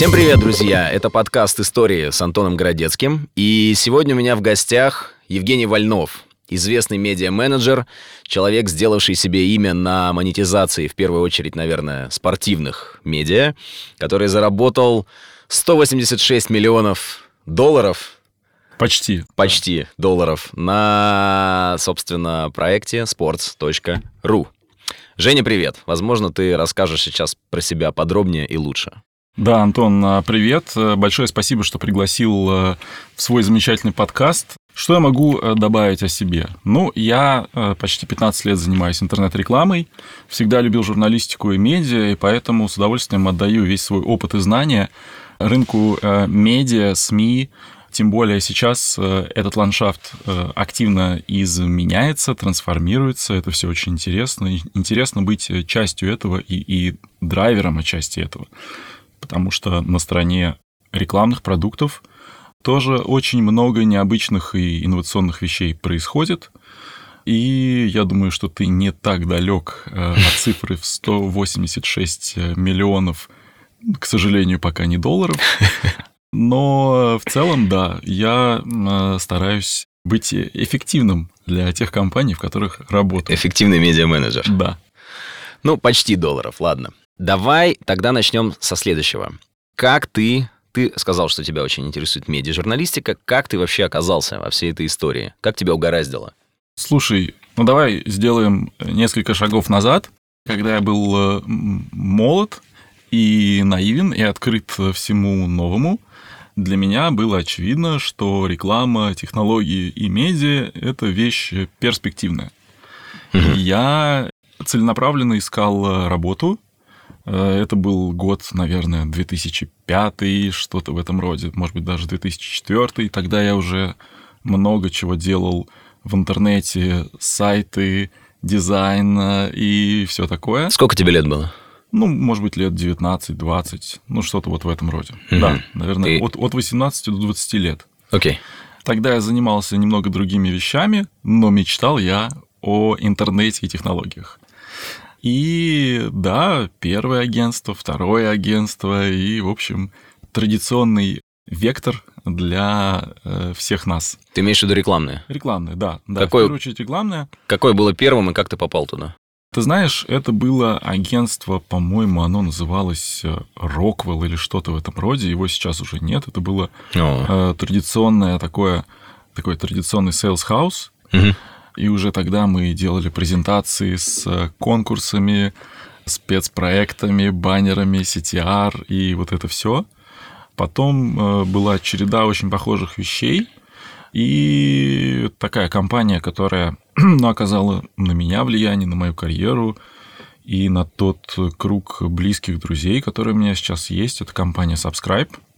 Всем привет, друзья! Это подкаст «Истории» с Антоном Городецким. И сегодня у меня в гостях Евгений Вольнов, известный медиа-менеджер, человек, сделавший себе имя на монетизации, в первую очередь, наверное, спортивных медиа, который заработал 186 миллионов долларов Почти. Почти долларов на, собственно, проекте sports.ru. Женя, привет. Возможно, ты расскажешь сейчас про себя подробнее и лучше. Да, Антон, а, привет. Большое спасибо, что пригласил э, в свой замечательный подкаст. Что я могу э, добавить о себе? Ну, я э, почти 15 лет занимаюсь интернет-рекламой, всегда любил журналистику и медиа, и поэтому с удовольствием отдаю весь свой опыт и знания рынку медиа, СМИ, тем более сейчас этот ландшафт активно изменяется, трансформируется. Это все очень интересно. Интересно быть частью этого и, и драйвером отчасти этого потому что на стороне рекламных продуктов тоже очень много необычных и инновационных вещей происходит. И я думаю, что ты не так далек э, от цифры в 186 миллионов, к сожалению, пока не долларов. Но в целом, да, я э, стараюсь быть эффективным для тех компаний, в которых работаю. Эффективный медиа-менеджер. Да. Ну, почти долларов, ладно. Давай тогда начнем со следующего. Как ты ты сказал, что тебя очень интересует медиа-журналистика. Как ты вообще оказался во всей этой истории? Как тебя угораздило? Слушай, ну давай сделаем несколько шагов назад. Когда я был э, молод и наивен, и открыт всему новому, для меня было очевидно, что реклама, технологии и медиа – это вещь перспективная. Угу. Я целенаправленно искал работу – Э, это был год, наверное, 2005, что-то в этом роде, может быть, даже 2004. Тогда я уже много чего делал в интернете, сайты, дизайн и все такое. Сколько тебе лет было? Ну, может быть, лет 19-20, ну, что-то вот в этом роде. Угу. Да, наверное, Ты... от, от 18 до 20 лет. Окей. Тогда я занимался немного другими вещами, но мечтал я о интернете и технологиях. И да, первое агентство, второе агентство и, в общем, традиционный вектор для э, всех нас. Ты имеешь в виду рекламное? Рекламное, да. да Какое, в первую очередь рекламное. Какое было первым и как ты попал туда? Ты знаешь, это было агентство, по-моему, оно называлось Роквелл или что-то в этом роде. Его сейчас уже нет. Это было э, традиционное такое, такой традиционный sales house. Угу. И уже тогда мы делали презентации с э, конкурсами, спецпроектами, баннерами, CTR и вот это все. Потом э, была череда очень похожих вещей. И такая компания, которая ну, оказала на меня влияние, на мою карьеру и на тот круг близких друзей, которые у меня сейчас есть, это компания Subscribe –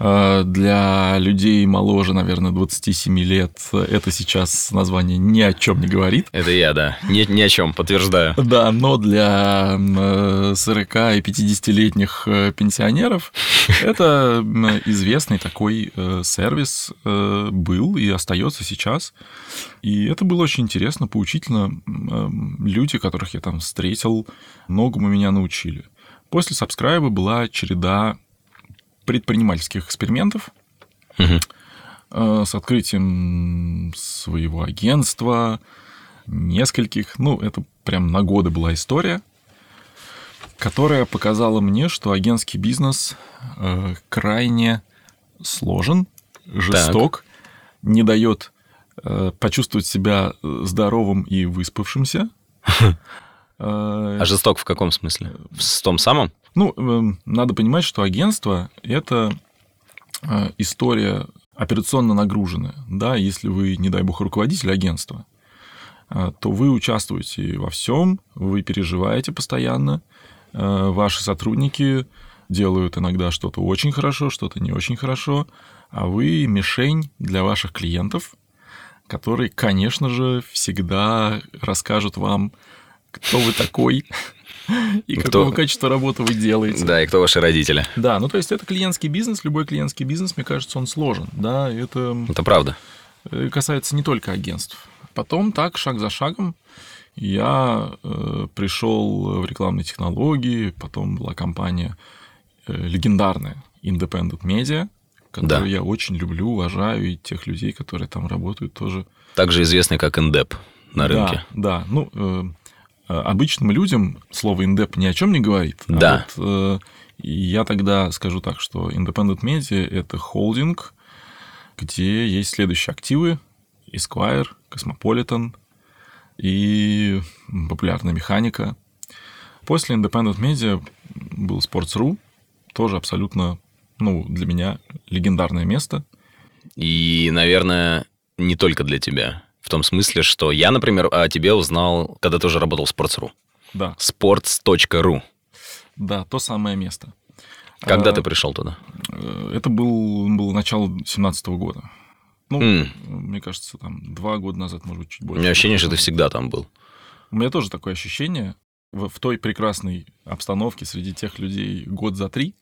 для людей моложе, наверное, 27 лет это сейчас название ни о чем не говорит. Это я, да. Ни, ни о чем, подтверждаю. Да, но для 40 э, и 50-летних э, пенсионеров это известный такой сервис был и остается сейчас. И это было очень интересно, поучительно. Люди, которых я там встретил, многому меня научили. После сабскрайба была череда предпринимательских экспериментов угу. с открытием своего агентства, нескольких, ну, это прям на годы была история, которая показала мне, что агентский бизнес э, крайне сложен, жесток, так. не дает э, почувствовать себя здоровым и выспавшимся. А жесток в каком смысле? В том самом? Ну, эм, надо понимать, что агентство – это э, история операционно нагруженная. Да, если вы, не дай бог, руководитель агентства, э, то вы участвуете во всем, вы переживаете постоянно, э, ваши сотрудники делают иногда что-то очень хорошо, что-то не очень хорошо, а вы мишень для ваших клиентов, которые, конечно же, всегда расскажут вам, кто вы такой, и кто... какого качества работы вы делаете. Да, и кто ваши родители. Да, ну то есть это клиентский бизнес, любой клиентский бизнес, мне кажется, он сложен. Да, это... Это правда. Э, касается не только агентств. Потом так, шаг за шагом, я э, пришел в рекламные технологии, потом была компания э, легендарная Independent Media, которую Да. я очень люблю, уважаю, и тех людей, которые там работают, тоже. Также известный как Индеп на рынке. Да, да. Ну, э, обычным людям слово индеп ни о чем не говорит. А Да. вот, э, я тогда скажу так, что Independent Media – это холдинг, где есть следующие активы. Esquire, Cosmopolitan и популярная механика. После Independent Media был Sports.ru, тоже абсолютно, ну, для меня легендарное место. И, наверное, не только для тебя. В том смысле, что я, например, о тебе узнал, когда тоже работал в Sports.ru. Да, Sports.ru. да, то самое место. Когда А, ты пришел туда? Э, Это был, было начало 2017 года. Ну, М, мне кажется, там два года назад, может быть, чуть У больше. меня ощущение, что ты всегда там был. У меня тоже такое ощущение в, в той прекрасной обстановке среди тех людей год за три.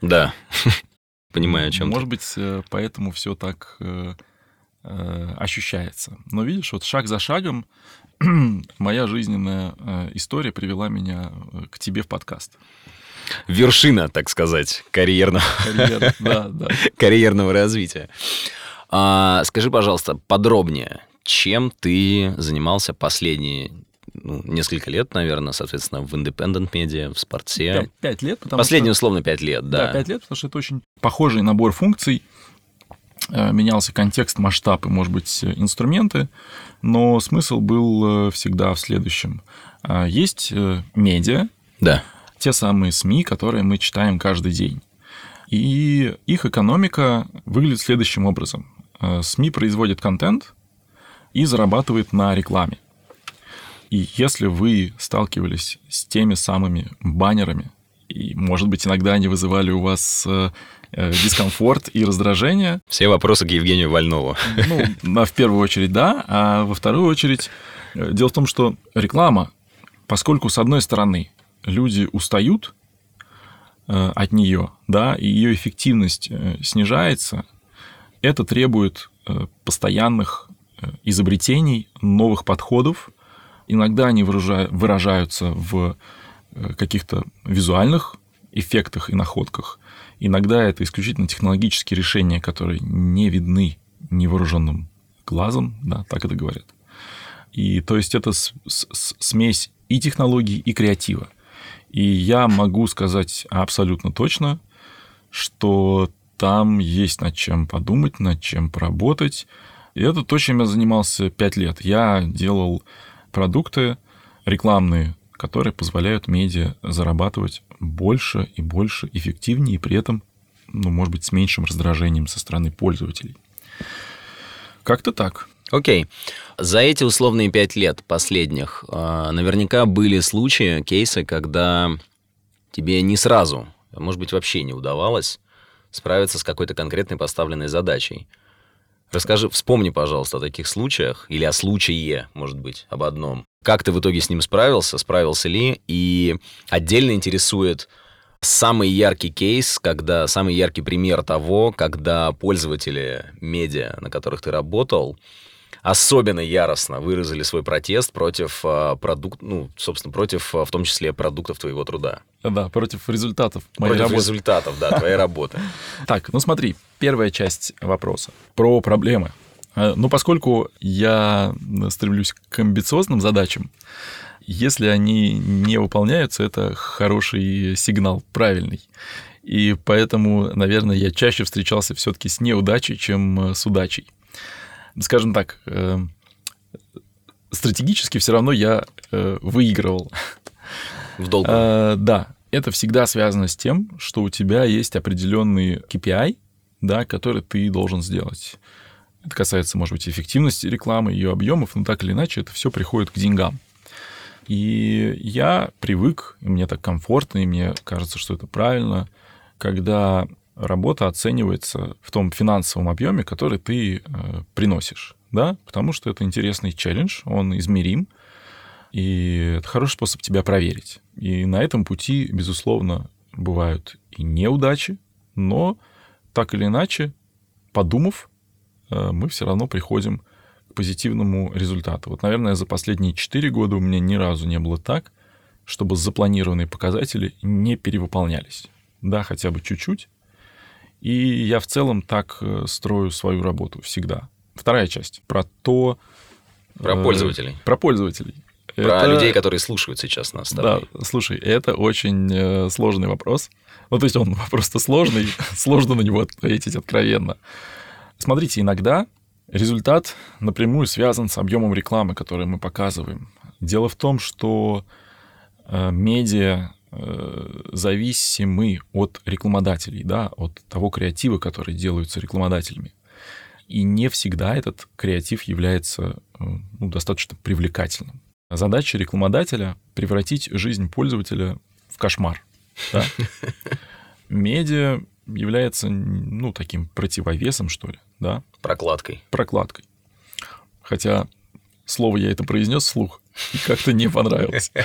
Да. Понимаю, о чем Может быть, э, поэтому все так э, э, ощущается. Но видишь, вот шаг за шагом моя жизненная э, история привела меня э, к тебе в подкаст. Вершина, так сказать, карьерного, Карьера, да, да. карьерного развития. А, скажи, пожалуйста, подробнее, чем ты занимался последние ну, несколько лет, наверное, соответственно, в Independent Media, в спорте. Пять, пять лет, потому Последние, что... условно, пять лет, да. Да, пять лет, потому что это очень похожий набор функций. Э, Менялся контекст, масштаб и, может быть, инструменты, но смысл был э, всегда в следующем. А, Есть э, медиа, Да. те самые СМИ, которые мы читаем каждый день. И их экономика выглядит следующим образом. СМИ производит контент и зарабатывает на рекламе. И если вы сталкивались с теми самыми баннерами, и, может быть, иногда они вызывали у вас дискомфорт и раздражение, Все вопросы к Евгению Вольнову. ну, да, в первую очередь, да, а во вторую очередь, э, дело в том, что реклама, поскольку, с одной стороны, люди устают э, от нее, да, и ее эффективность э, снижается, это требует э, постоянных э, изобретений, новых подходов. Иногда они выража- выражаются в э, каких-то визуальных эффектах и находках. Иногда это исключительно технологические решения, которые не видны невооруженным глазом, да, так это говорят. И то есть это с- с- смесь и технологий, и креатива. И я могу сказать абсолютно точно, что там есть над чем подумать, над чем поработать. И это то, чем я занимался пять лет. Я делал продукты рекламные, которые позволяют медиа зарабатывать больше и больше, эффективнее, и при этом, ну, может быть, с меньшим раздражением со стороны пользователей. Как-то так. Окей. За эти условные пять лет последних а, наверняка были случаи, кейсы, когда тебе не сразу, может быть, вообще не удавалось справиться с какой-то конкретной поставленной задачей. Расскажи, вспомни, пожалуйста, о таких случаях, или о случае, может быть, об одном. Как ты в итоге с ним справился, справился ли? И отдельно интересует самый яркий кейс, когда самый яркий пример того, когда пользователи медиа, на которых ты работал, особенно яростно выразили свой протест против а, продукт, ну, собственно, против, а, в том числе, продуктов твоего труда. Да, против результатов моей против работы. результатов, да, твоей работы. Так, ну смотри, первая часть вопроса про проблемы. Э, Ну, поскольку я стремлюсь к амбициозным задачам, если они не выполняются, это хороший сигнал, правильный. И поэтому, наверное, я чаще встречался все-таки с неудачей, чем э, с удачей. Скажем так, э, стратегически все равно я выигрывал. В долгу. Да, это всегда связано с тем, что у тебя есть определенный KPI, да, который ты должен сделать. Это касается, может быть, эффективности рекламы, ее объемов, но так или иначе это все приходит к деньгам. И я привык, и мне так комфортно, и мне кажется, что это правильно, когда работа оценивается в том финансовом объеме, который ты э, приносишь, да, потому что это интересный челлендж, он измерим, и это хороший способ тебя проверить. И на этом пути, безусловно, бывают и неудачи, но так или иначе, подумав, мы все равно приходим к позитивному результату. Вот, наверное, за последние 4 года у меня ни разу не было так, чтобы запланированные показатели не перевыполнялись. да, хотя бы чуть-чуть. И я в целом так э, строю свою работу всегда. Вторая часть про то... Про э, пользователей. Про пользователей. Про это... людей, которые слушают сейчас нас. Да, слушай, это очень э, сложный вопрос. Ну, то есть он просто сложный, сложно на него ответить откровенно. Смотрите, иногда результат напрямую связан с объемом рекламы, который мы показываем. Дело в том, что э, медиа э, зависимы от рекламодателей, да, от того креатива, который делаются рекламодателями. И не всегда этот креатив является ну, достаточно привлекательным. Задача рекламодателя — превратить жизнь пользователя в кошмар. Да? Медиа является, ну, таким противовесом, что ли, да? Прокладкой. Прокладкой. Хотя слово я это произнес вслух, и как-то не понравилось.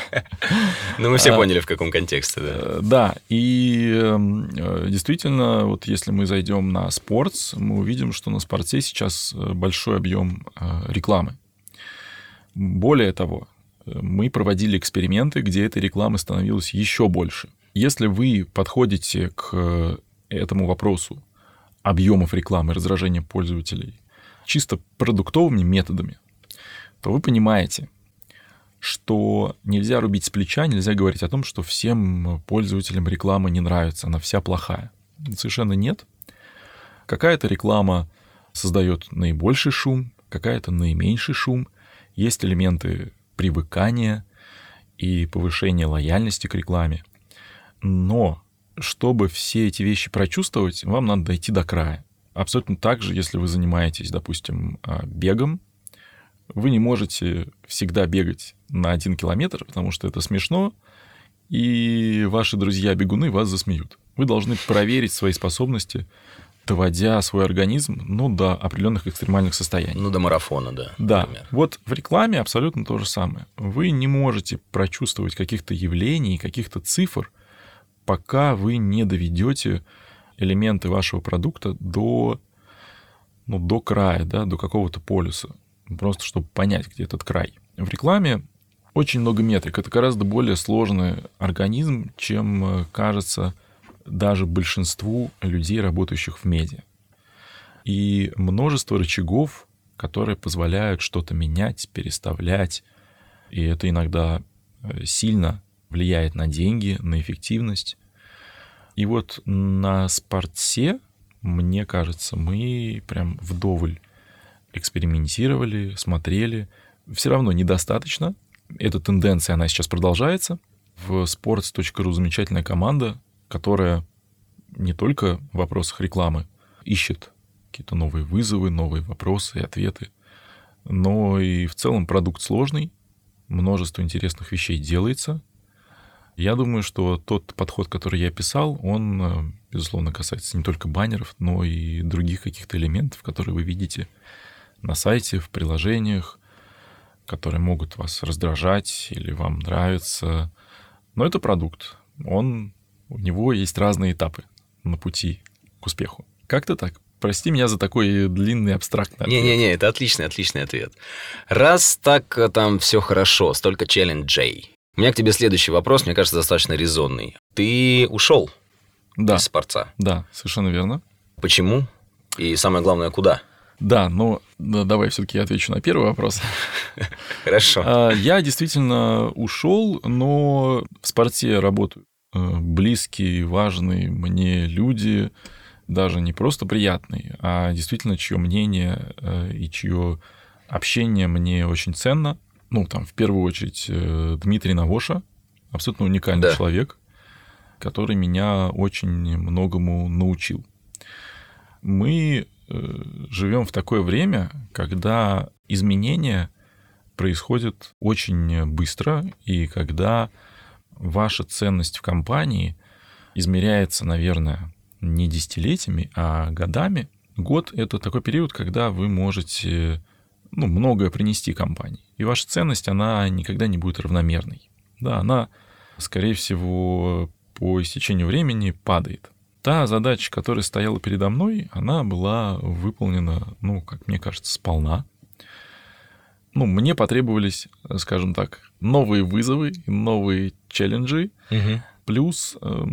Ну, мы все а, поняли, в каком контексте, да. Э, да, и эм, э, действительно, вот если мы зайдем на спорт, мы увидим, что на спорте сейчас э, большой объем рекламы. Более того, мы проводили эксперименты, где этой рекламы становилось еще больше. Если вы подходите к этому вопросу объемов рекламы, раздражения пользователей чисто продуктовыми методами, то вы понимаете, что нельзя рубить с плеча, нельзя говорить о том, что всем пользователям реклама не нравится, она вся плохая. Совершенно нет. Какая-то реклама создает наибольший шум, какая-то наименьший шум. Есть элементы привыкания и повышения лояльности к рекламе. Но чтобы все эти вещи прочувствовать, вам надо дойти до края. Абсолютно так же, если вы занимаетесь, допустим, а, бегом, вы не можете всегда бегать на один километр, потому что это смешно, и ваши друзья-бегуны вас засмеют. Вы должны проверить свои способности доводя свой организм, ну, до определенных экстремальных состояний. Ну, до марафона, да. Да. Например. Вот в рекламе абсолютно то же самое. Вы не можете прочувствовать каких-то явлений, каких-то цифр, пока вы не доведете элементы вашего продукта до, ну, до края, да, до какого-то полюса. Просто чтобы понять, где этот край. В рекламе очень много метрик. Это гораздо более сложный организм, чем э, кажется даже большинству людей, работающих в медиа. И множество рычагов, которые позволяют что-то менять, переставлять. И это иногда э, сильно влияет на деньги, на эффективность. И вот на спорте, мне кажется, мы прям вдоволь экспериментировали, смотрели. Все равно недостаточно. Эта тенденция, она сейчас продолжается. В sports.ru замечательная команда, которая не только в вопросах рекламы ищет какие-то новые вызовы, новые вопросы и ответы, но и в целом продукт сложный, множество интересных вещей делается. Я думаю, что тот подход, который я описал, он, э, безусловно, касается не только баннеров, но и других каких-то элементов, которые вы видите на сайте, в приложениях, которые могут вас раздражать или вам нравятся. Но это продукт. Он у него есть разные этапы на пути к успеху. Как-то так. Прости меня за такой длинный абстрактный ответ. Не-не-не, это отличный, отличный ответ. Раз так э, там все хорошо, столько челленджей. У меня к тебе следующий вопрос, мне кажется, достаточно резонный. Ты ушел да. из спорца? Да, совершенно верно. Почему? И самое главное, куда? Да, ну да, давай все-таки я отвечу на первый вопрос. Хорошо. А, я действительно ушел, но в спорте работаю. Э, близкие, важные мне люди, даже не просто приятные, а действительно, чье мнение э, и чье общение мне очень ценно. Ну, там, в первую очередь, э, Дмитрий Навоша, абсолютно уникальный да. человек, который меня очень многому научил. Мы живем в такое время, когда изменения происходят очень быстро, и когда ваша ценность в компании измеряется, наверное, не десятилетиями, а годами. Год — это такой период, когда вы можете ну, многое принести компании. И ваша ценность, она никогда не будет равномерной. Да, она, скорее всего, по истечению времени падает. Та задача, которая стояла передо мной, она была выполнена, ну, как мне кажется, сполна ну, мне потребовались, скажем так, новые вызовы, новые челленджи, угу. плюс э,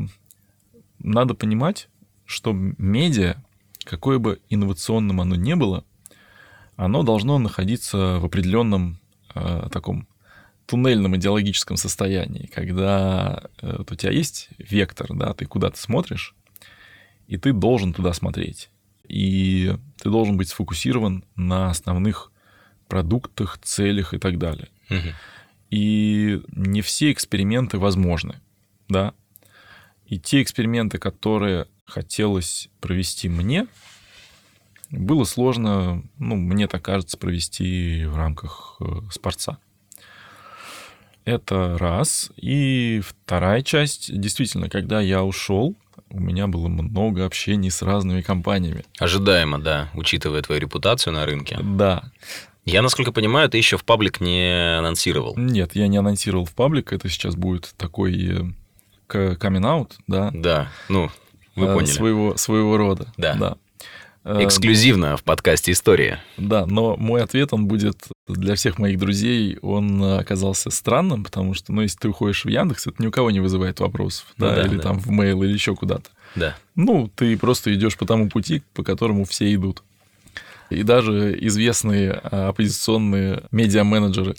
надо понимать, что медиа, какое бы инновационным оно ни было, оно должно находиться в определенном э, таком туннельном идеологическом состоянии, когда э, вот у тебя есть вектор, да, ты куда-то смотришь, и ты должен туда смотреть. И ты должен быть сфокусирован на основных продуктах, целях и так далее. Мгм. И не все эксперименты возможны, да. И те эксперименты, которые хотелось провести мне, было сложно, ну, мне так кажется, провести в рамках э, спорца. Это раз. И вторая часть, действительно, когда я ушел, у меня было много общений с разными компаниями. Ожидаемо, да, учитывая твою репутацию на рынке. Да. Я, насколько понимаю, ты еще в паблик не анонсировал. Нет, я не анонсировал в паблик, это сейчас будет такой камин-аут, да, Да, ну, вы э, поняли. Своего, своего рода. Да. да. Э, Эксклюзивно в подкасте «История». Да, но мой ответ, он будет для всех моих друзей, он оказался странным, потому что, ну, если ты уходишь в Яндекс, это ни у кого не вызывает вопросов, Ну да, да, или да. там в mail, или еще куда-то. Да. Ну, ты просто идешь по тому пути, по которому все идут. И даже известные а, оппозиционные медиа-менеджеры.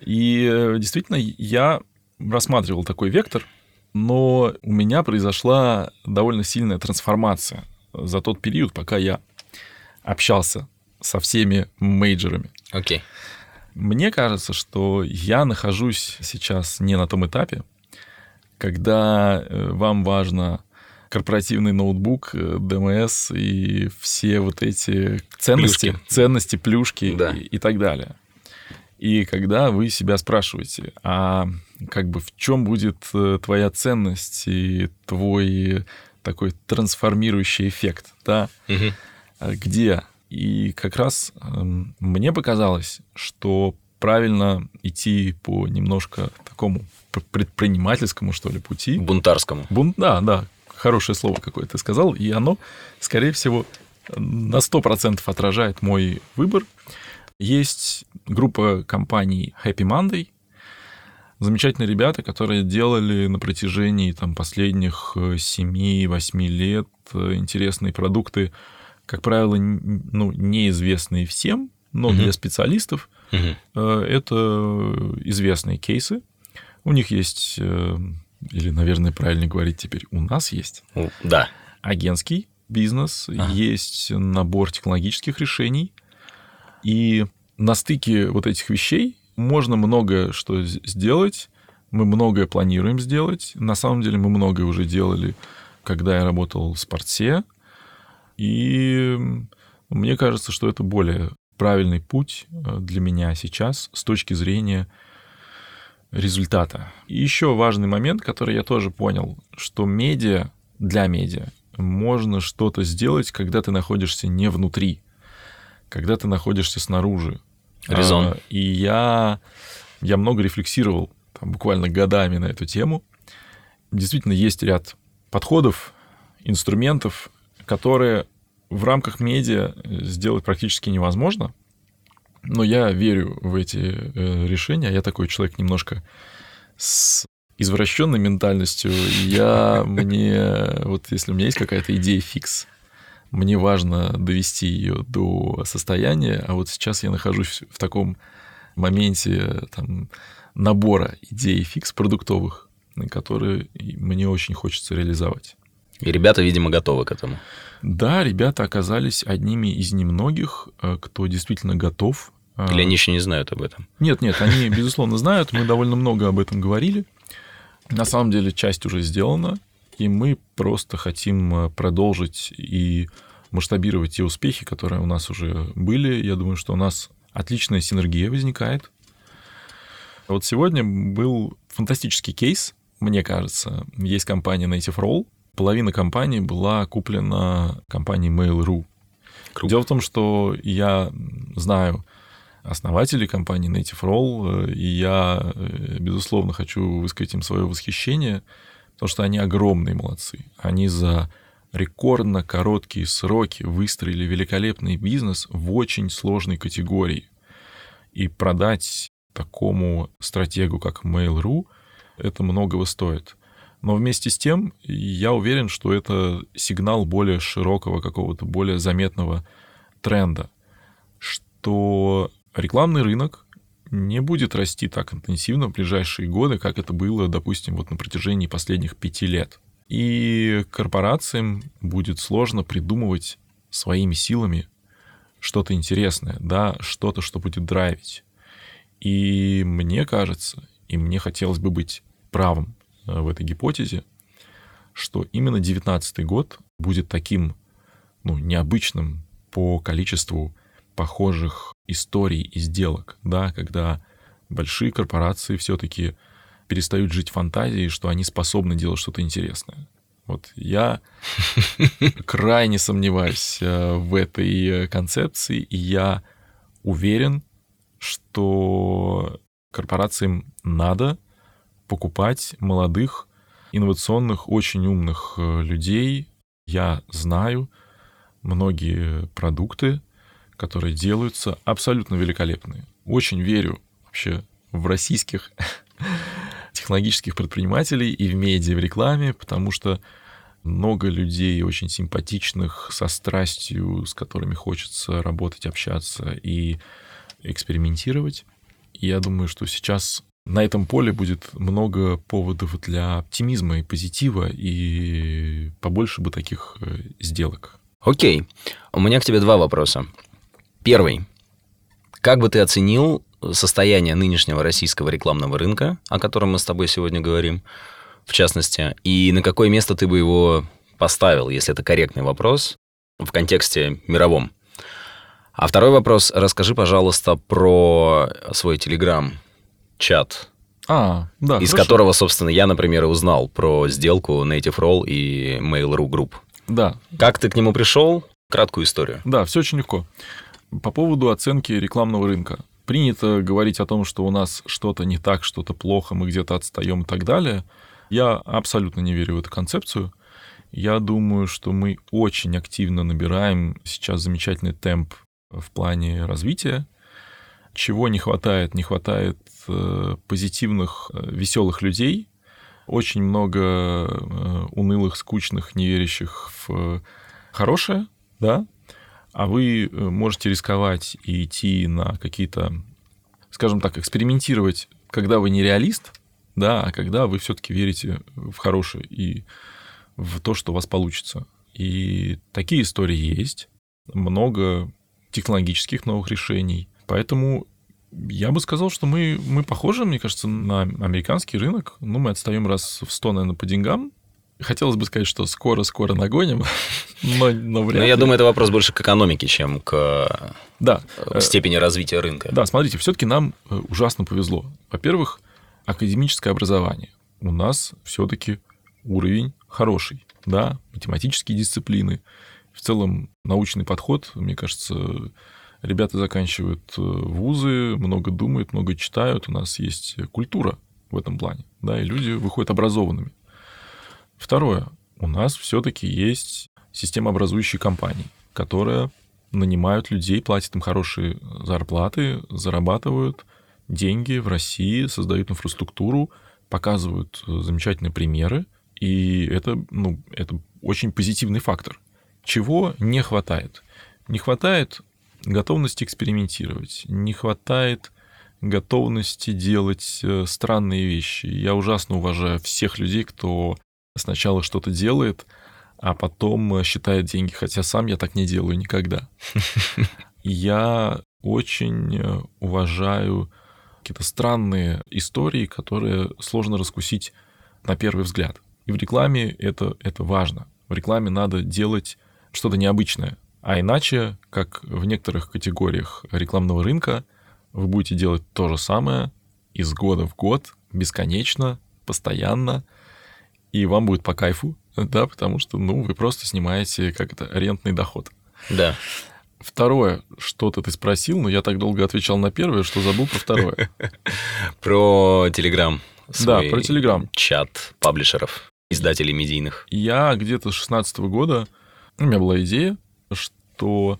И э, действительно, я рассматривал такой вектор, но у меня произошла довольно сильная трансформация за тот период, пока я общался со всеми мейджерами. Окей. Мне кажется, что я нахожусь сейчас не на том этапе, когда э, вам важно корпоративный ноутбук, э, ДМС и все вот эти ценности, Плюшки. ценности, плюшки Да. и, и так далее. И когда вы себя спрашиваете, а как бы в чем будет э, твоя ценность и твой такой трансформирующий эффект, да? А где. И как раз эм, мне показалось, что правильно идти по немножко такому пр- предпринимательскому, что ли, пути. Бунтарскому. Бунт, да, да, хорошее слово какое ты сказал, и оно, скорее всего, на 100% отражает мой выбор. Есть группа компаний Happy Monday, замечательные ребята, которые делали на протяжении там, последних э, 7-8 лет э, интересные продукты, как правило, ну, неизвестные всем, но Мгм. для специалистов. Э, это известные кейсы. У них есть, э, или, наверное, правильно говорить теперь, у нас есть Да. агентский бизнес, Ага. есть набор технологических решений. И на стыке вот этих вещей можно многое что сделать. Мы многое планируем сделать. На самом деле мы многое уже делали, когда я работал в спорте. И мне кажется, что это более правильный путь э, для меня сейчас с точки зрения результата. И еще важный момент, который я тоже понял, что медиа для медиа можно что-то сделать, когда ты находишься не внутри, когда ты находишься снаружи. Резон. А, И я, я много рефлексировал, там, буквально годами на эту тему. Действительно, есть ряд подходов, инструментов, которые в рамках медиа э, сделать практически невозможно. Но я верю в эти э, решения. Я такой человек немножко с извращенной ментальностью. Я мне, вот если у меня есть какая-то идея фикс, мне важно довести ее до состояния, а вот сейчас я нахожусь в таком моменте там, набора идей фикс продуктовых, которые мне очень хочется реализовать. И ребята, видимо, готовы к этому. Да, ребята оказались одними из немногих, э, кто действительно готов. э, Или они еще не знают об этом. Нет, нет, они, безусловно, знают. Мы довольно много об этом говорили. На самом деле, часть уже сделана, и мы просто хотим э, продолжить и масштабировать те успехи, которые у нас уже были. Я думаю, что у нас отличная синергия возникает. Вот сегодня был фантастический кейс, мне кажется. Есть компания Native Roll. Половина компании была куплена компанией Mail.ru. Круто. Дело в том, что я знаю основателей компании Native Roll, э, и я, э, безусловно, хочу высказать им свое восхищение, потому что они огромные молодцы. Они за рекордно короткие сроки выстроили великолепный бизнес в очень сложной категории. И продать такому стратегу, как Mail.ru, это многого стоит. Но вместе с тем я уверен, что это сигнал более широкого какого-то, более заметного тренда, что рекламный рынок не будет расти так интенсивно в ближайшие годы, как это было, допустим, вот на протяжении последних пяти лет. И корпорациям будет сложно придумывать своими силами что-то интересное, да, что-то, что будет драйвить. И мне кажется, и мне хотелось бы быть правым э, в этой гипотезе, что именно 19 год будет таким, ну, необычным по количеству похожих историй и сделок, да, когда большие корпорации все-таки перестают жить фантазией, что они способны делать что-то интересное. Вот я крайне сомневаюсь э, в этой э, концепции, и я уверен, что корпорациям надо покупать молодых, инновационных, очень умных э, людей. Я знаю многие продукты, которые делаются абсолютно великолепные. Очень верю вообще в российских технологических предпринимателей и в медиа, в рекламе, потому что много людей очень симпатичных, со страстью, с которыми хочется работать, общаться и экспериментировать. И я думаю, что сейчас на этом поле будет много поводов для оптимизма и позитива, и побольше бы таких э, сделок. Окей. У меня к тебе два вопроса. Первый. Как бы ты оценил состояние нынешнего российского рекламного рынка, о котором мы с тобой сегодня говорим, в частности, и на какое место ты бы его поставил, если это корректный вопрос, в контексте мировом? А второй вопрос. Расскажи, пожалуйста, про свой телеграм-чат, а, да, из хорошо. которого, собственно, я, например, узнал про сделку Native Roll и Mail.ru Group. Да. Как ты к нему пришел? Краткую историю. Да, все очень легко. По поводу оценки рекламного рынка. Принято говорить о том, что у нас что-то не так, что-то плохо, мы где-то отстаем и так далее. Я абсолютно не верю в эту концепцию. Я думаю, что мы очень активно набираем сейчас замечательный темп в плане развития. Чего не хватает? Не хватает э, позитивных, э, веселых людей. Очень много э, унылых, скучных, неверящих в хорошее, да, а вы можете рисковать и идти на какие-то, скажем так, экспериментировать, когда вы не реалист, да, а когда вы все-таки верите в хорошее и в то, что у вас получится. И такие истории есть. Много технологических новых решений. Поэтому я бы сказал, что мы, мы похожи, мне кажется, на американский рынок. Ну, мы отстаем раз в 100, наверное, по деньгам. Хотелось бы сказать, что скоро-скоро нагоним, но, но вряд Но ли. я думаю, это вопрос больше к экономике, чем к да. э, степени развития рынка. Да, смотрите, все-таки нам э, ужасно повезло. Во-первых, академическое образование. У нас все-таки уровень хороший, да, математические дисциплины. В целом научный подход, мне кажется, ребята заканчивают э, вузы, много думают, много читают. У нас есть культура в этом плане, да, и люди выходят образованными. Второе. У нас все-таки есть система образующей компаний, которая нанимают людей, платят им хорошие зарплаты, зарабатывают деньги в России, создают инфраструктуру, показывают э, замечательные примеры, и это, ну, это очень позитивный фактор. Чего не хватает? Не хватает готовности экспериментировать, не хватает готовности делать э, странные вещи. Я ужасно уважаю всех людей, кто сначала что-то делает, а потом э, считает деньги, хотя сам я так не делаю никогда. Я очень уважаю какие-то странные истории, которые сложно раскусить на первый взгляд. И в рекламе это, это важно. В рекламе надо делать что-то необычное. А иначе, как в некоторых категориях рекламного рынка, вы будете делать то же самое из года в год, бесконечно, постоянно, и вам будет по кайфу, да, потому что, ну, вы просто снимаете как это, рентный доход. Да. Второе, что-то ты спросил, но я так долго отвечал на первое, что забыл про второе. Про Телеграм. Да, про Telegram. Чат паблишеров, издателей медийных. Я где-то с 16 года, у меня была идея, что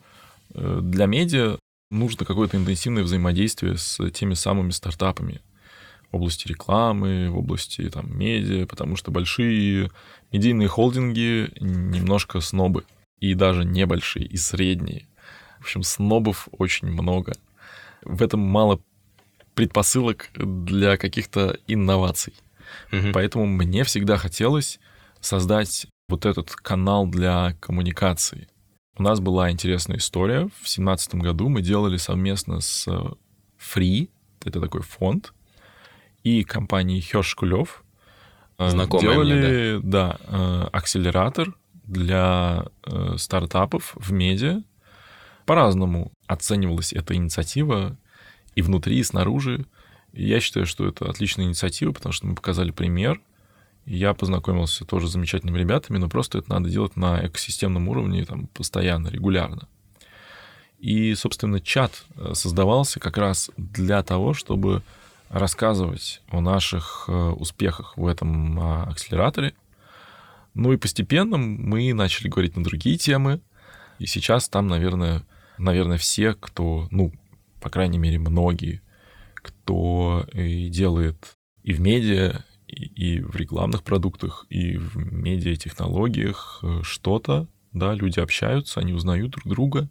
э, для медиа нужно какое-то интенсивное взаимодействие с теми самыми стартапами. В области рекламы, в области там, медиа, потому что большие медийные холдинги немножко снобы. И даже небольшие, и средние. В общем, снобов очень много. В этом мало предпосылок для каких-то инноваций. Мгм. Поэтому мне всегда хотелось создать вот этот канал для коммуникации. У нас была интересная история. В семнадцатом году мы делали совместно с Free, это такой фонд, и компанией Хёрш э, Знакомая мне, делали, да, э, акселератор для э, стартапов в медиа. По-разному оценивалась эта инициатива и внутри, и снаружи. Я считаю, что это отличная инициатива, потому что мы показали пример. Я познакомился тоже с замечательными ребятами, но просто это надо делать на экосистемном уровне там, постоянно, регулярно. И, собственно, чат создавался как раз для того, чтобы рассказывать о наших э, успехах в этом а, акселераторе. Ну и постепенно мы начали говорить на другие темы. И сейчас там, наверное, наверное, все, кто, ну, по крайней мере, многие, кто и делает и в медиа, и, и в рекламных продуктах, и в медиатехнологиях э, что-то, да, люди общаются, они узнают друг друга.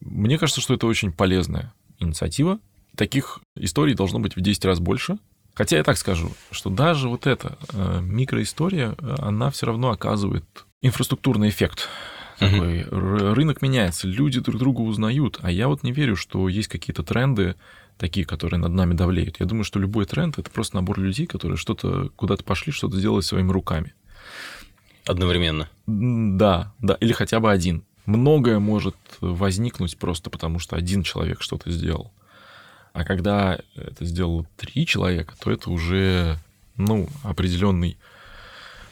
Мне кажется, что это очень полезная инициатива. Таких историй должно быть в 10 раз больше. Хотя я так скажу, что даже вот эта э, микроистория, э, она все равно оказывает инфраструктурный эффект. Такой, рынок меняется, люди друг друга узнают, а я вот не верю, что есть какие-то тренды, такие, которые над нами давлеют. Я думаю, что любой тренд — это просто набор людей, которые что-то куда-то пошли, что-то сделали своими руками. Одновременно. Да, да, или хотя бы один. Многое может возникнуть просто потому, что один человек что-то сделал. А когда это сделало три человека, то это уже, ну, определенный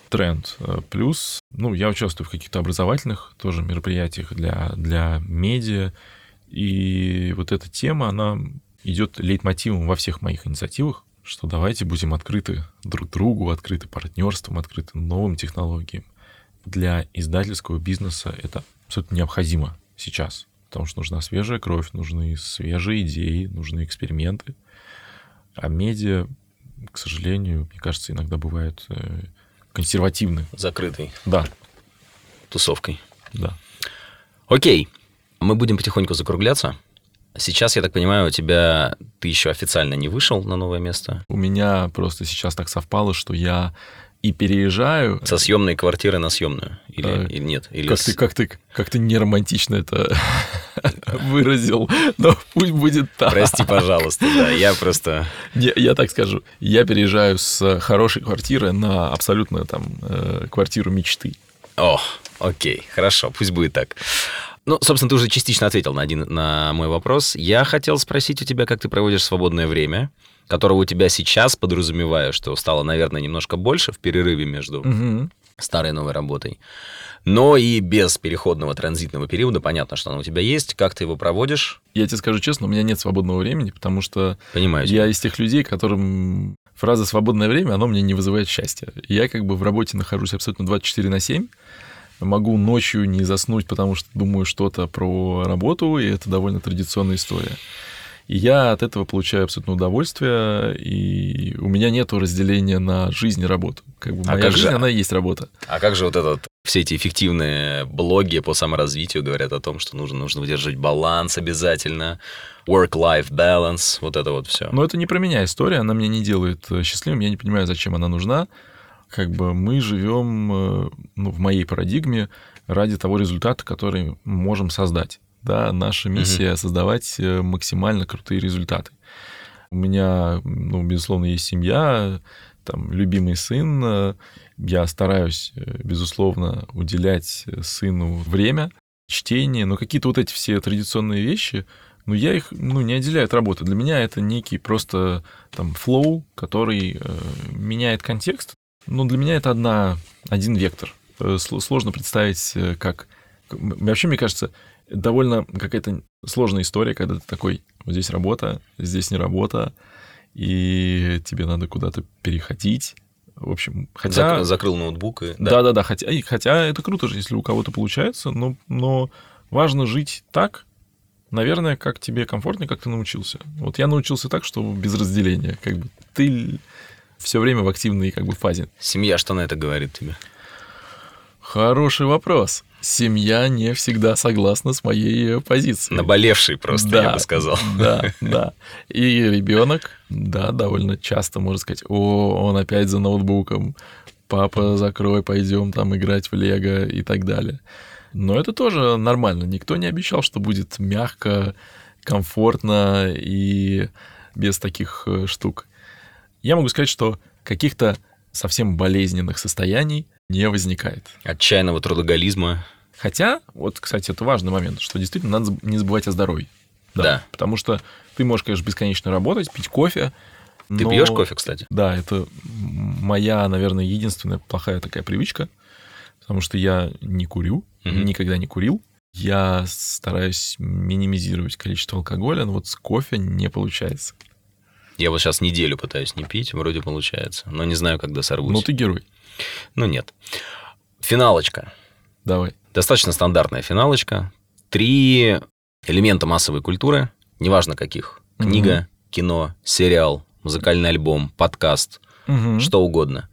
тренд. Э, Плюс, ну, я участвую в каких-то образовательных тоже мероприятиях для, для медиа, и вот эта тема, она идет лейтмотивом во всех моих инициативах, что давайте будем открыты друг другу, открыты партнерствам, открыты новым технологиям. Для издательского бизнеса это абсолютно необходимо сейчас, потому что нужна свежая кровь, нужны свежие идеи, нужны эксперименты. А медиа, к сожалению, мне кажется, иногда бывают э, консервативны. Закрытой Да, тусовкой. да. Окей, мы будем потихоньку закругляться. Сейчас, я так понимаю, у тебя ты еще официально не вышел на новое место. У меня просто сейчас так совпало, что я и переезжаю. Со съемной квартиры на съемную. Или, Э, или нет? Или Как с- ты, как ты, как ты неромантично это выразил, но пусть будет так. Прости, пожалуйста, да, я просто... Не, я так скажу, я переезжаю с хорошей квартиры на абсолютно там э, квартиру мечты. О, окей, хорошо, пусть будет так. Ну, собственно, ты уже частично ответил на, один, на мой вопрос. Я хотел спросить у тебя, как ты проводишь свободное время, которого у тебя сейчас, подразумеваю, что стало, наверное, немножко больше в перерыве между Мгм. старой и новой работой. Но и без переходного транзитного периода, понятно, что оно у тебя есть. Как ты его проводишь? Я тебе скажу честно, у меня нет свободного времени, потому что Понимаю. тебя. я из тех людей, которым фраза «свободное время», оно мне не вызывает счастья. Я как бы в работе нахожусь абсолютно 24 на 7, могу ночью не заснуть, потому что думаю что-то про работу, и это довольно традиционная история. И я от этого получаю абсолютно удовольствие, и у меня нет разделения на жизнь и работу. Как бы А моя как жизнь, же- она и есть работа. А как же вот этот... Все эти эффективные блоги по саморазвитию говорят о том, что нужно, нужно выдержать баланс обязательно, work-life balance, вот это вот все. Но это не про меня история, она меня не делает э, счастливым, я не понимаю, зачем она нужна. Как бы мы живем, э, ну, в моей парадигме, ради того результата, который можем создать. Да, наша миссия создавать э, максимально крутые результаты. У меня, ну, безусловно, есть семья, там, любимый сын. Я стараюсь, э, безусловно, уделять сыну время, чтение, но какие-то вот эти все традиционные вещи, ну, я их, ну, не отделяю от работы. Для меня это некий просто там флоу, который э, меняет контекст. Но для меня это одна, один вектор. Э, сло- Сложно представить, как... Вообще, мне кажется, довольно какая-то сложная история, когда ты такой, вот здесь работа, здесь не работа, и тебе надо куда-то переходить. В общем, хотя... Зак- закрыл ноутбук и... Да, да, да. Хотя, и- хотя это круто же, если у кого-то получается, но, но важно жить так, Наверное, как тебе комфортнее, как ты научился. Вот я научился так, что без разделения. Как бы ты все время в активной как бы фазе. Семья что на это говорит тебе? Хороший вопрос. Семья не всегда согласна с моей позицией. Наболевший просто, да, я бы сказал. Да, да. И ребенок, да, довольно часто может сказать, о, он опять за ноутбуком, папа, закрой, пойдем там играть в лего и так далее. Но это тоже нормально. Никто не обещал, что будет мягко, комфортно и без таких э, штук. Я могу сказать, что каких-то совсем болезненных состояний не возникает. Отчаянного трудоголизма. Хотя, вот, кстати, это важный момент, что действительно надо не забывать о здоровье. Да. да. Потому что ты можешь, конечно, бесконечно работать, пить кофе. Ты но... пьешь кофе, кстати? Да, это моя, наверное, единственная плохая такая привычка, потому что я не курю, угу. никогда не курил. Я стараюсь минимизировать количество алкоголя, но вот с кофе не получается. Я вот сейчас неделю пытаюсь не пить, вроде получается, но не знаю, когда сорвусь. Ну, ты герой. Ну, нет. Финалочка. Давай. Достаточно стандартная финалочка. Три элемента массовой культуры, неважно каких. Книга, угу. кино, сериал, музыкальный альбом, подкаст, угу. что угодно,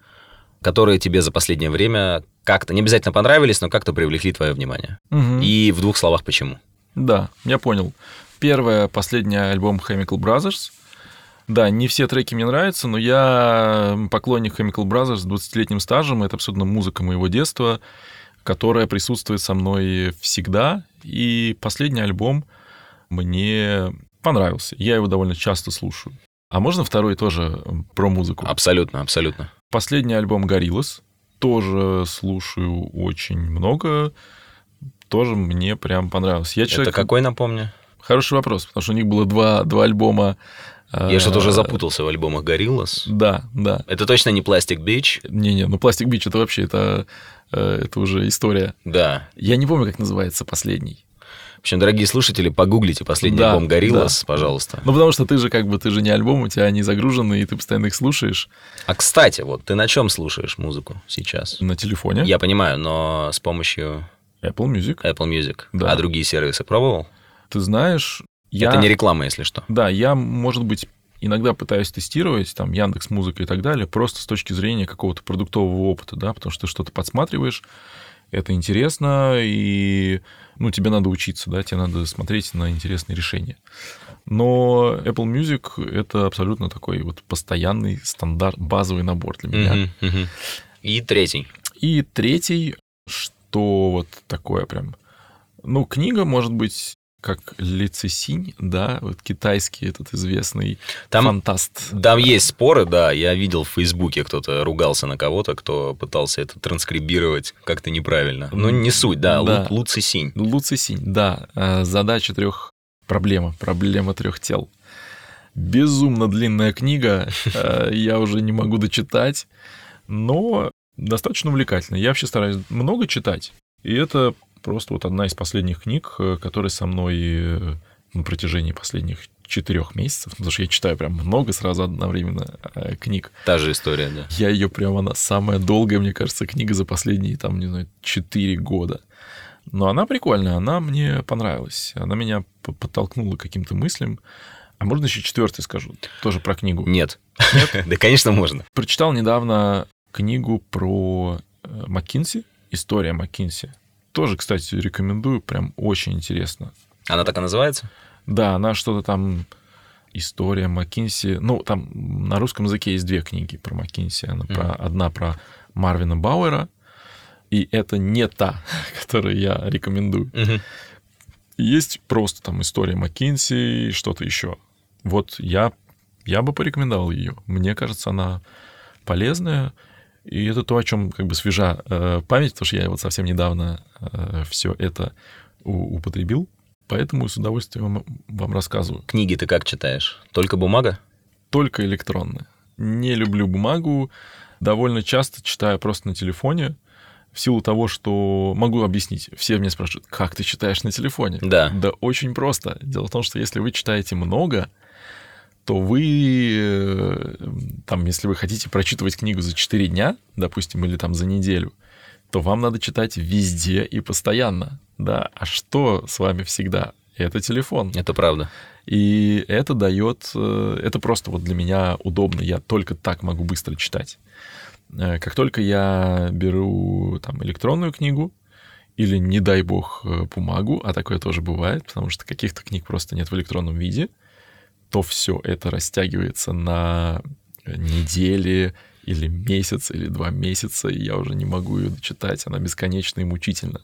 которые тебе за последнее время как-то, не обязательно понравились, но как-то привлекли твое внимание. Угу. И в двух словах почему. Да, я понял. Первое, последний альбом Chemical Brothers. Да, не все треки мне нравятся, но я поклонник Chemical Brothers с 20-летним стажем. Это абсолютно музыка моего детства, которая присутствует со мной всегда. И последний альбом мне понравился. Я его довольно часто слушаю. А можно второй тоже про музыку? Абсолютно, абсолютно. Последний альбом Gorillaz тоже слушаю очень много. Тоже мне прям понравилось. Я человек... Это какой, напомню? Хороший вопрос, потому что у них было два, два альбома я что-то уже запутался в альбомах Gorillaz. Да, да. Это точно не Plastic Beach? Не-не, ну Plastic Beach это вообще, это, э, это уже история. Да. Я не помню, как называется последний. В общем, дорогие слушатели, погуглите последний да, альбом Gorillaz, да. пожалуйста. Ну, потому что ты же как бы, ты же не альбом, у тебя они загружены, и ты постоянно их слушаешь. А, кстати, вот ты на чем слушаешь музыку сейчас? На телефоне. Я понимаю, но с помощью... Apple Music. Apple Music. Да. А другие сервисы пробовал? Ты знаешь, я... Это не реклама, если что. Да, я, может быть, иногда пытаюсь тестировать, там, Яндекс Музыка и так далее, просто с точки зрения какого-то продуктового опыта, да, потому что ты что-то подсматриваешь, это интересно, и, ну, тебе надо учиться, да, тебе надо смотреть на интересные решения. Но Apple Music — это абсолютно такой вот постоянный стандарт, базовый набор для меня. Uh-huh, uh-huh. И третий. И третий, что вот такое прям... Ну, книга, может быть, как Лицесинь, да, вот китайский этот известный там, фантаст. Там есть споры, да, я видел в Фейсбуке, кто-то ругался на кого-то, кто пытался это транскрибировать как-то неправильно. Но не суть, да, да. Лу, Луцисинь. Луцисинь, да. Э, задача трех... Проблема, проблема трех тел. Безумно длинная книга, э, я уже не могу дочитать, но достаточно увлекательная. Я вообще стараюсь много читать, и это Просто вот одна из последних книг, э, которая со мной э, на протяжении последних четырех месяцев, потому что я читаю прям много сразу одновременно э, книг. Та же история, да. Я ее прям, она самая долгая, мне кажется, книга за последние, там, не знаю, четыре года. Но она прикольная, она мне понравилась. Она меня подтолкнула к каким-то мыслям. А можно еще четвертый скажу, тоже про книгу? Нет. Нет? Да, конечно, можно. Прочитал недавно книгу про Маккинси, история Маккинси. Тоже, кстати, рекомендую, прям очень интересно. Она так и называется? Да, она что-то там история Маккинси. Ну, там на русском языке есть две книги про Маккинси. Она mm-hmm. про, одна про Марвина Бауэра, и это не та, которую я рекомендую. Mm-hmm. Есть просто там история Маккинси и что-то еще. Вот я, я бы порекомендовал ее. Мне кажется, она полезная. И это то, о чем как бы свежа э, память, потому что я вот совсем недавно э, все это употребил. Поэтому с удовольствием вам, рассказываю. Книги ты как читаешь? Только бумага? Только электронные. Не люблю бумагу. Довольно часто читаю просто на телефоне. В силу того, что могу объяснить. Все меня спрашивают, как ты читаешь на телефоне? Да. Да очень просто. Дело в том, что если вы читаете много, то вы, э, там, если вы хотите прочитывать книгу за 4 дня, допустим, или там за неделю, то вам надо читать везде и постоянно, да. А что с вами всегда? это телефон. Это правда. И это дает... э, Это просто вот для меня удобно. Я только так могу быстро читать. Э, Как только я беру там электронную книгу или, не дай бог, бумагу, а такое тоже бывает, потому что каких-то книг просто нет в электронном виде, то все это растягивается на недели или месяц, или два месяца, и я уже не могу ее дочитать, она бесконечна и мучительна.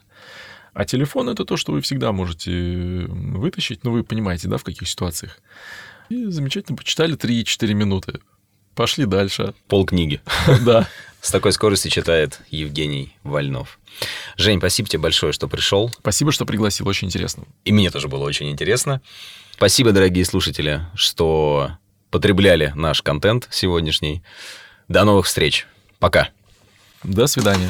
А телефон — это то, что вы всегда можете вытащить, ну, вы понимаете, да, в каких ситуациях. И замечательно почитали 3-4 минуты. Пошли дальше. Пол книги. Да. С такой скоростью читает Евгений Вольнов. Жень, спасибо тебе большое, что пришел. Спасибо, что пригласил, очень интересно. И мне тоже было очень интересно. Спасибо, дорогие слушатели, что потребляли наш контент сегодняшний. До новых встреч. Пока. До свидания.